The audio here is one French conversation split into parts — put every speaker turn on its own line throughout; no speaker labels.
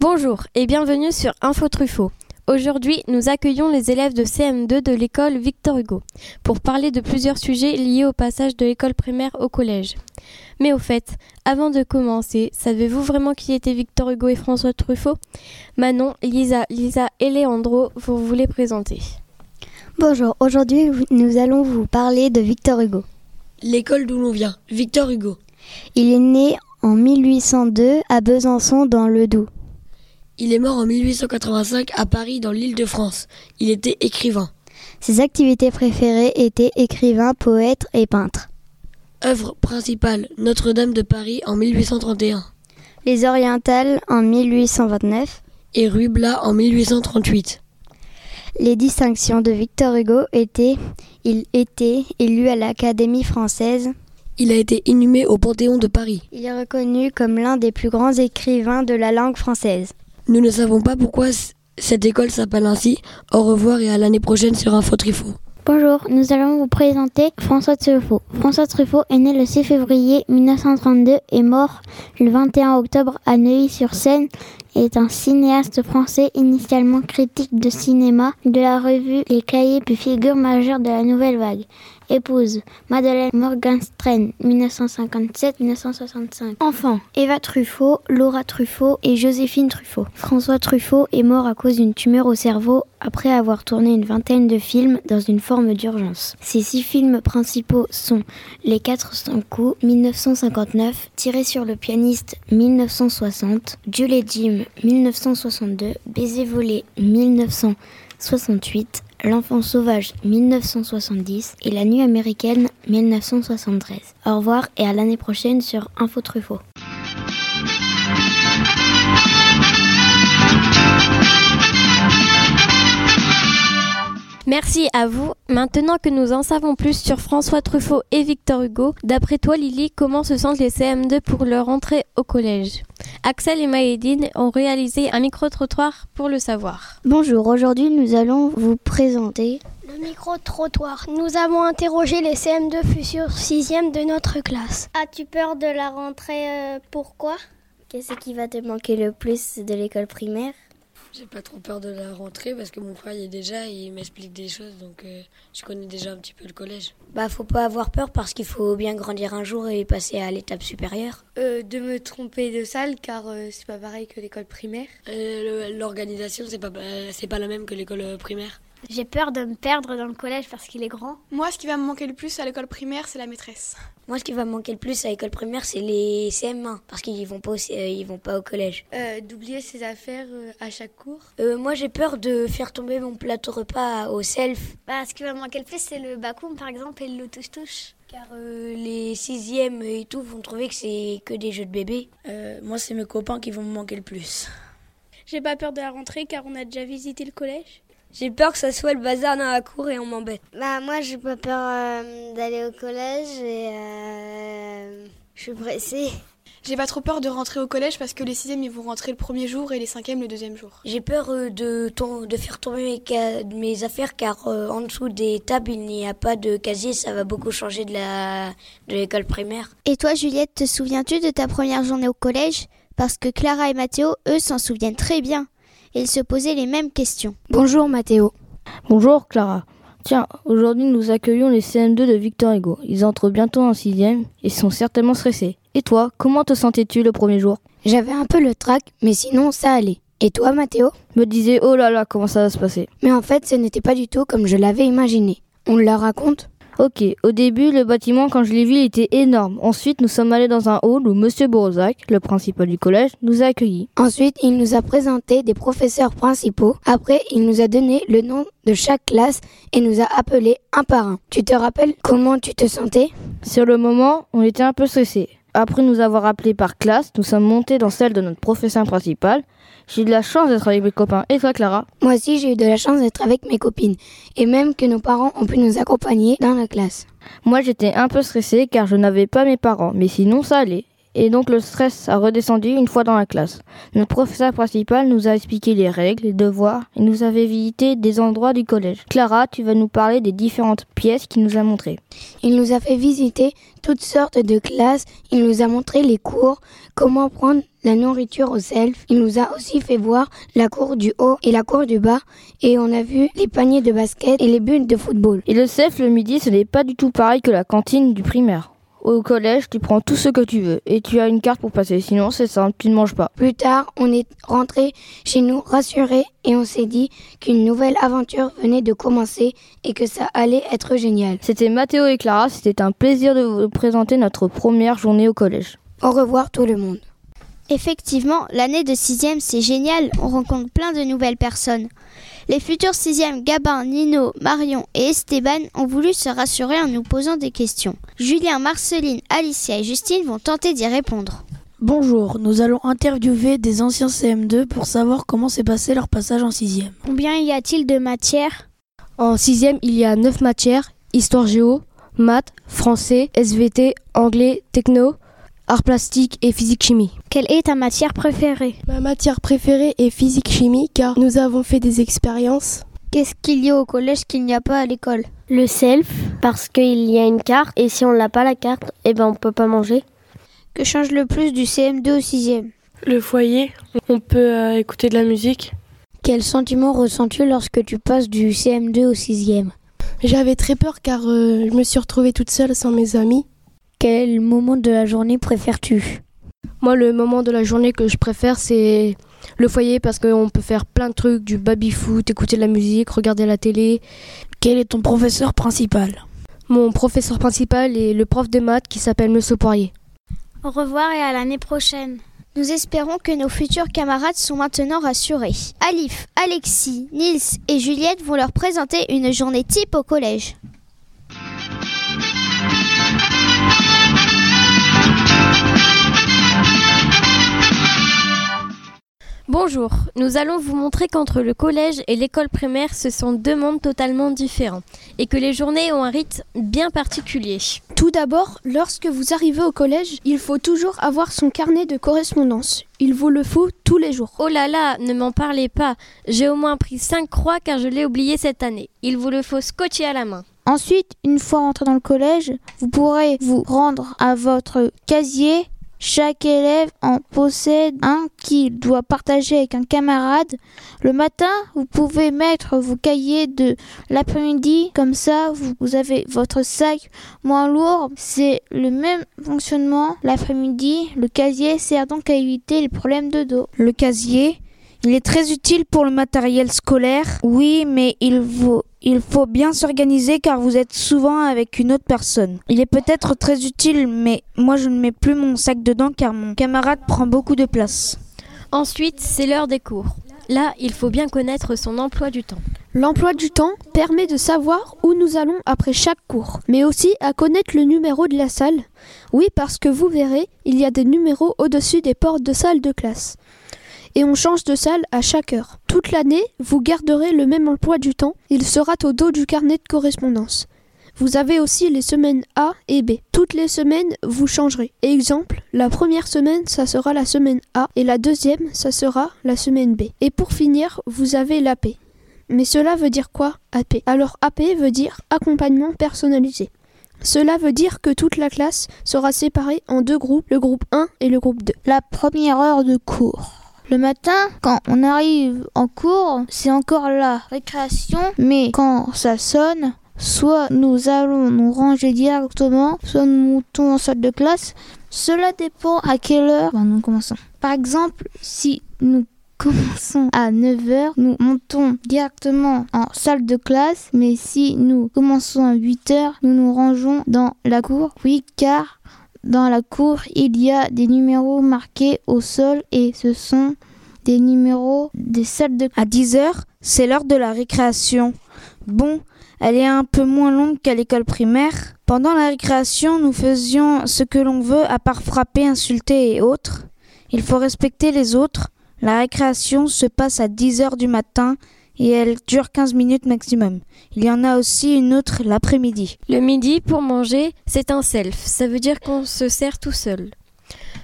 Bonjour et bienvenue sur Info Truffaut. Aujourd'hui, nous accueillons les élèves de CM2 de l'école Victor Hugo pour parler de plusieurs sujets liés au passage de l'école primaire au collège. Mais au fait, avant de commencer, savez-vous vraiment qui étaient Victor Hugo et François Truffaut? Manon, Lisa, Lisa et Léandro, vous vous les présenter.
Bonjour, aujourd'hui nous allons vous parler de Victor Hugo.
L'école d'où l'on vient, Victor Hugo.
Il est né en 1802 à Besançon dans le Doubs.
Il est mort en 1885 à Paris dans l'île de France. Il était écrivain.
Ses activités préférées étaient écrivain, poète et peintre.
Œuvre principale Notre-Dame de Paris en 1831
Les Orientales en 1829
et Rubla en 1838.
Les distinctions de Victor Hugo étaient il était élu à l'Académie française.
Il a été inhumé au Panthéon de Paris.
Il est reconnu comme l'un des plus grands écrivains de la langue française.
Nous ne savons pas pourquoi cette école s'appelle ainsi. Au revoir et à l'année prochaine sur Info Truffaut.
Bonjour, nous allons vous présenter François Truffaut. François Truffaut est né le 6 février 1932 et mort le 21 octobre à Neuilly-sur-Seine est un cinéaste français initialement critique de cinéma de la revue Les Cahiers puis figure majeure de la Nouvelle Vague. Épouse Madeleine Morgenstern 1957-1965. Enfant Eva Truffaut, Laura Truffaut et Joséphine Truffaut. François Truffaut est mort à cause d'une tumeur au cerveau après avoir tourné une vingtaine de films dans une forme d'urgence. Ses six films principaux sont Les 400 coups 1959, Tiré sur le pianiste 1960, Jules et Jim 1962, Baiser volé 1968, L'enfant sauvage 1970 et La nuit américaine 1973. Au revoir et à l'année prochaine sur Info Truffaut.
Merci à vous. Maintenant que nous en savons plus sur François Truffaut et Victor Hugo, d'après toi Lily, comment se sentent les CM2 pour leur entrée au collège? Axel et Maëdine ont réalisé un micro-trottoir pour le savoir.
Bonjour, aujourd'hui nous allons vous présenter
le micro-trottoir. Nous avons interrogé les CM2 futurs 6e de notre classe.
As-tu peur de la rentrée euh, Pourquoi?
Qu'est-ce qui va te manquer le plus de l'école primaire?
J'ai pas trop peur de la rentrée parce que mon frère y est déjà et il m'explique des choses donc euh, je connais déjà un petit peu le collège.
Bah faut pas avoir peur parce qu'il faut bien grandir un jour et passer à l'étape supérieure.
Euh, de me tromper de salle car euh, c'est pas pareil que l'école primaire.
L'organisation c'est pas c'est pas la même que l'école primaire.
J'ai peur de me perdre dans le collège parce qu'il est grand.
Moi, ce qui va me manquer le plus à l'école primaire, c'est la maîtresse.
Moi, ce qui va me manquer le plus à l'école primaire, c'est les CM1 parce qu'ils vont pas ils vont pas au collège.
Euh, D'oublier ses affaires euh, à chaque cours.
Euh, moi, j'ai peur de faire tomber mon plateau repas au self.
Bah, ce qui va me manquer le plus, c'est le bakoum par exemple et le touche touche.
Car les sixièmes et tout vont trouver que c'est que des jeux de bébé.
moi, c'est mes copains qui vont me manquer le plus.
J'ai pas peur de la rentrée car on a déjà visité le collège.
J'ai peur que ça soit le bazar dans la cour et on m'embête.
Bah moi j'ai pas peur euh, d'aller au collège et euh, je suis pressée.
J'ai pas trop peur de rentrer au collège parce que les sixièmes ils vont rentrer le premier jour et les cinquièmes le deuxième jour.
J'ai peur euh, de, de faire tomber mes, mes affaires car euh, en dessous des tables il n'y a pas de casier, ça va beaucoup changer de la de l'école primaire.
Et toi Juliette, te souviens-tu de ta première journée au collège? Parce que Clara et Mathéo, eux, s'en souviennent très bien ils se posaient les mêmes questions.
Bonjour Mathéo.
Bonjour Clara. Tiens, aujourd'hui nous accueillons les CM2 de Victor Hugo. Ils entrent bientôt en sixième et sont certainement stressés. Et toi, comment te sentais-tu le premier jour?
J'avais un peu le trac, mais sinon ça allait. Et toi Mathéo
Me disais oh là là comment ça va se passer?
Mais en fait ce n'était pas du tout comme je l'avais imaginé. On le raconte
Ok, au début, le bâtiment, quand je l'ai vu, il était énorme. Ensuite, nous sommes allés dans un hall où Monsieur Borozac, le principal du collège, nous a accueillis.
Ensuite, il nous a présenté des professeurs principaux. Après, il nous a donné le nom de chaque classe et nous a appelés un par un. Tu te rappelles comment tu te sentais?
Sur le moment, on était un peu stressés. Après nous avoir appelés par classe, nous sommes montés dans celle de notre professeur principal. J'ai eu de la chance d'être avec mes copains. Et toi, Clara
Moi aussi, j'ai eu de la chance d'être avec mes copines. Et même que nos parents ont pu nous accompagner dans la classe.
Moi, j'étais un peu stressée car je n'avais pas mes parents. Mais sinon, ça allait. Et donc le stress a redescendu une fois dans la classe. Notre professeur principal nous a expliqué les règles, les devoirs et nous avait visité des endroits du collège. Clara, tu vas nous parler des différentes pièces qu'il nous a montrées.
Il nous a fait visiter toutes sortes de classes, il nous a montré les cours, comment prendre la nourriture au self. Il nous a aussi fait voir la cour du haut et la cour du bas et on a vu les paniers de basket et les buts de football.
Et le self le midi, ce n'est pas du tout pareil que la cantine du primaire. Au collège, tu prends tout ce que tu veux et tu as une carte pour passer. Sinon, c'est simple, tu ne manges pas.
Plus tard, on est rentré chez nous rassurés et on s'est dit qu'une nouvelle aventure venait de commencer et que ça allait être génial.
C'était Mathéo et Clara, c'était un plaisir de vous présenter notre première journée au collège.
Au revoir tout le monde.
Effectivement, l'année de sixième, c'est génial, on rencontre plein de nouvelles personnes. Les futurs sixièmes Gabin, Nino, Marion et Esteban ont voulu se rassurer en nous posant des questions. Julien, Marceline, Alicia et Justine vont tenter d'y répondre.
Bonjour, nous allons interviewer des anciens CM2 pour savoir comment s'est passé leur passage en sixième.
Combien y a-t-il de matières?
En sixième, il y a neuf matières, histoire géo, maths, français, SVT, anglais, techno, arts plastiques et physique-chimie.
Quelle est ta matière préférée?
Ma matière préférée est physique-chimie car nous avons fait des expériences.
Qu'est-ce qu'il y a au collège qu'il n'y a pas à l'école?
Le self, parce qu'il y a une carte et si on n'a pas la carte, eh ben on peut pas manger.
Que change le plus du CM2 au 6e
Le foyer, on peut euh, écouter de la musique.
Quel sentiment ressens-tu lorsque tu passes du CM2 au 6e
J'avais très peur car euh, je me suis retrouvée toute seule sans mes amis.
Quel moment de la journée préfères-tu?
Moi, le moment de la journée que je préfère, c'est le foyer parce qu'on peut faire plein de trucs, du baby-foot, écouter de la musique, regarder la télé.
Quel est ton professeur principal?
Mon professeur principal est le prof de maths qui s'appelle Monsieur Poirier.
Au revoir et à l'année prochaine.
Nous espérons que nos futurs camarades sont maintenant rassurés. Alif, Alexis, Nils et Juliette vont leur présenter une journée type au collège.
Bonjour, nous allons vous montrer qu'entre le collège et l'école primaire, ce sont deux mondes totalement différents et que les journées ont un rythme bien particulier.
Tout d'abord, lorsque vous arrivez au collège, il faut toujours avoir son carnet de correspondance. Il vous le faut tous les jours.
Oh là là, ne m'en parlez pas. J'ai au moins pris 5 croix car je l'ai oublié cette année. Il vous le faut scotcher à la main.
Ensuite, une fois rentré dans le collège, vous pourrez vous rendre à votre casier chaque élève en possède un qu'il doit partager avec un camarade. Le matin, vous pouvez mettre vos cahiers de l'après-midi, comme ça vous avez votre sac moins lourd. C'est le même fonctionnement l'après-midi. Le casier sert donc à éviter les problèmes de dos.
Le casier, il est très utile pour le matériel scolaire. Oui, mais il faut il faut bien s'organiser car vous êtes souvent avec une autre personne. Il est peut-être très utile, mais moi je ne mets plus mon sac dedans car mon camarade prend beaucoup de place.
Ensuite, c'est l'heure des cours. Là, il faut bien connaître son emploi du temps.
L'emploi du temps permet de savoir où nous allons après chaque cours, mais aussi à connaître le numéro de la salle. Oui, parce que vous verrez, il y a des numéros au-dessus des portes de salle de classe et on change de salle à chaque heure. Toute l'année, vous garderez le même emploi du temps, il sera au dos du carnet de correspondance. Vous avez aussi les semaines A et B. Toutes les semaines, vous changerez. Exemple, la première semaine, ça sera la semaine A et la deuxième, ça sera la semaine B. Et pour finir, vous avez l'AP. Mais cela veut dire quoi AP Alors AP veut dire accompagnement personnalisé. Cela veut dire que toute la classe sera séparée en deux groupes, le groupe 1 et le groupe 2.
La première heure de cours. Le matin, quand on arrive en cours, c'est encore la récréation, mais quand ça sonne, soit nous allons nous ranger directement, soit nous montons en salle de classe. Cela dépend à quelle heure nous commençons. Par exemple, si nous commençons à 9h, nous montons directement en salle de classe, mais si nous commençons à 8h, nous nous rangeons dans la cour. Oui, car dans la cour, il y a des numéros marqués au sol et ce sont des numéros des salles de...
À 10h, c'est l'heure de la récréation. Bon, elle est un peu moins longue qu'à l'école primaire. Pendant la récréation, nous faisions ce que l'on veut à part frapper, insulter et autres. Il faut respecter les autres. La récréation se passe à 10h du matin et elle dure 15 minutes maximum. Il y en a aussi une autre l'après-midi.
Le midi, pour manger, c'est un self. Ça veut dire qu'on se sert tout seul.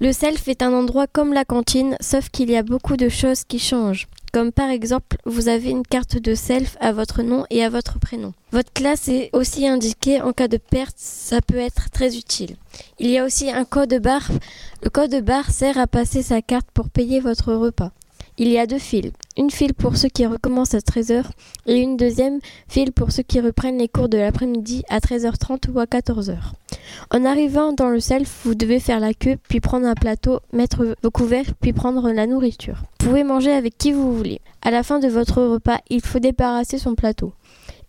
Le self est un endroit comme la cantine, sauf qu'il y a beaucoup de choses qui changent. Comme par exemple, vous avez une carte de self à votre nom et à votre prénom. Votre classe est aussi indiquée en cas de perte, ça peut être très utile. Il y a aussi un code barre. Le code barre sert à passer sa carte pour payer votre repas. Il y a deux files. Une file pour ceux qui recommencent à 13h et une deuxième file pour ceux qui reprennent les cours de l'après-midi à 13h30 ou à 14h. En arrivant dans le self, vous devez faire la queue, puis prendre un plateau, mettre vos couverts, puis prendre la nourriture. Vous pouvez manger avec qui vous voulez. À la fin de votre repas, il faut débarrasser son plateau.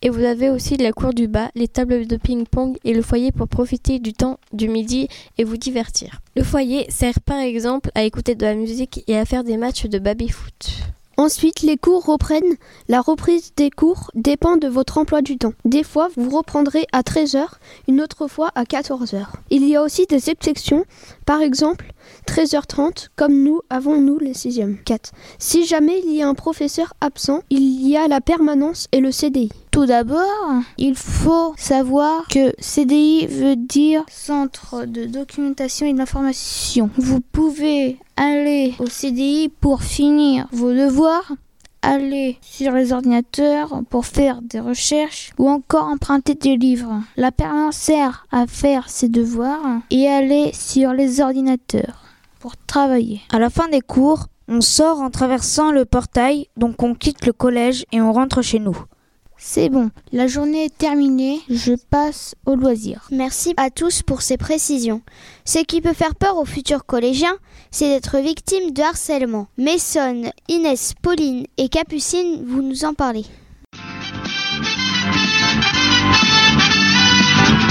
Et vous avez aussi la cour du bas, les tables de ping-pong et le foyer pour profiter du temps du midi et vous divertir. Le foyer sert par exemple à écouter de la musique et à faire des matchs de baby-foot.
Ensuite, les cours reprennent. La reprise des cours dépend de votre emploi du temps. Des fois, vous reprendrez à 13h, une autre fois à 14h. Il y a aussi des exceptions, par exemple 13h30, comme nous avons nous les 6e. 4. Si jamais il y a un professeur absent, il y a la permanence et le CDI.
Tout d'abord, il faut savoir que CDI veut dire Centre de documentation et d'information. Vous pouvez aller au CDI pour finir vos devoirs, aller sur les ordinateurs pour faire des recherches ou encore emprunter des livres. La permanence sert à faire ses devoirs et aller sur les ordinateurs pour travailler. À la fin des cours, on sort en traversant le portail, donc on quitte le collège et on rentre chez nous. C'est bon, la journée est terminée, je passe au loisir.
Merci à tous pour ces précisions. Ce qui peut faire peur aux futurs collégiens, c'est d'être victime de harcèlement. Maison, Inès, Pauline et Capucine, vous nous en parlez.